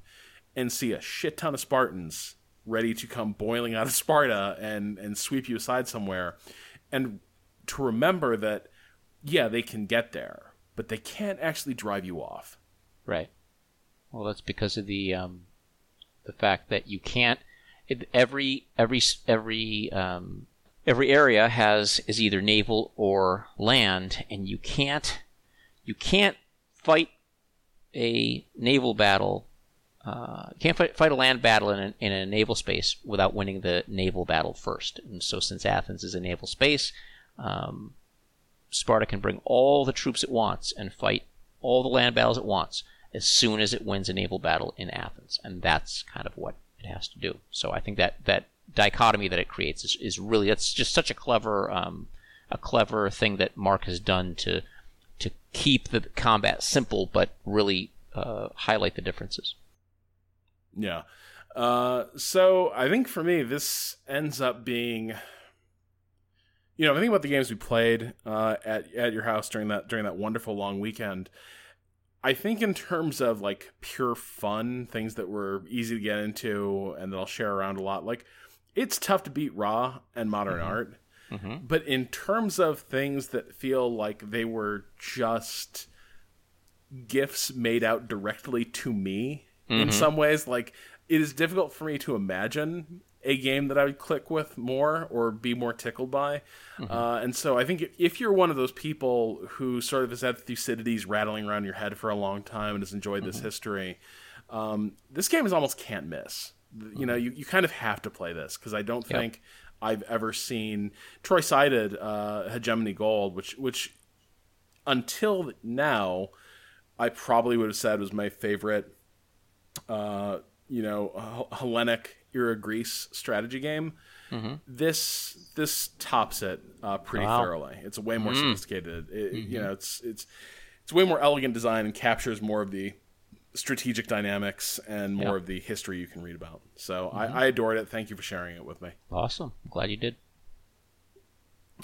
and see a shit ton of Spartans ready to come boiling out of Sparta and and sweep you aside somewhere, and to remember that yeah they can get there, but they can't actually drive you off. Right. Well, that's because of the um, the fact that you can't. It, every every every um, every area has is either naval or land, and you can't you can't fight a naval battle. Uh, can't fight, fight a land battle in a, in a naval space without winning the naval battle first. And so, since Athens is a naval space, um, Sparta can bring all the troops it wants and fight all the land battles it wants as soon as it wins a naval battle in Athens, and that's kind of what it has to do. So I think that that dichotomy that it creates is, is really that's just such a clever um, a clever thing that Mark has done to to keep the combat simple but really uh, highlight the differences. Yeah. Uh, so I think for me, this ends up being, you know, I think about the games we played uh, at at your house during that during that wonderful long weekend. I think in terms of like pure fun, things that were easy to get into and that I'll share around a lot, like it's tough to beat Ra and Modern Mm-hmm. Art. But in terms of things that feel like they were just gifts made out directly to me in some ways, like it is difficult for me to imagine a game that I would click with more or be more tickled by. Uh, and so I think if you're one of those people who sort of has had Thucydides rattling around your head for a long time and has enjoyed this history, um, this game is almost can't miss. You know, you, you kind of have to play this because I don't Yep. think I've ever seen Troy cited uh, Hegemony Gold, which which until now I probably would have said was my favorite uh, you know, Hellenic era Greece strategy game. This this tops it uh, pretty Wow. thoroughly. It's way more sophisticated. It, You know, it's it's it's way more elegant design and captures more of the strategic dynamics and more Yeah. of the history you can read about. So I, I adored it. Thank you for sharing it with me. Awesome. I'm glad you did.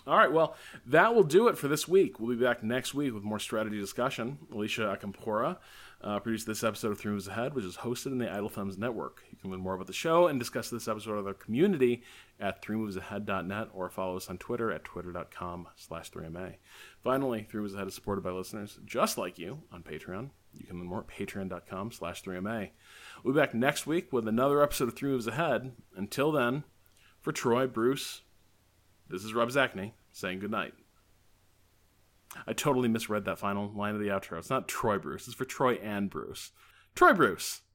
All right, well, that will do it for this week. We'll be back next week with more strategy discussion. Alicia Acampora uh, produced this episode of Three Moves Ahead, which is hosted in the Idle Thumbs Network. You can learn more about the show and discuss this episode with our community at threemovesahead.net or follow us on Twitter at twitter.com slash 3MA. Finally, Three Moves Ahead is supported by listeners just like you on Patreon. You can learn more at patreon.com slash 3MA. We'll be back next week with another episode of Three Moves Ahead. Until then, for Troy, Bruce, this is Rob Zacny saying goodnight. I totally misread that final line of the outro. It's not Troy Bruce. It's for Troy and Bruce. Troy Bruce.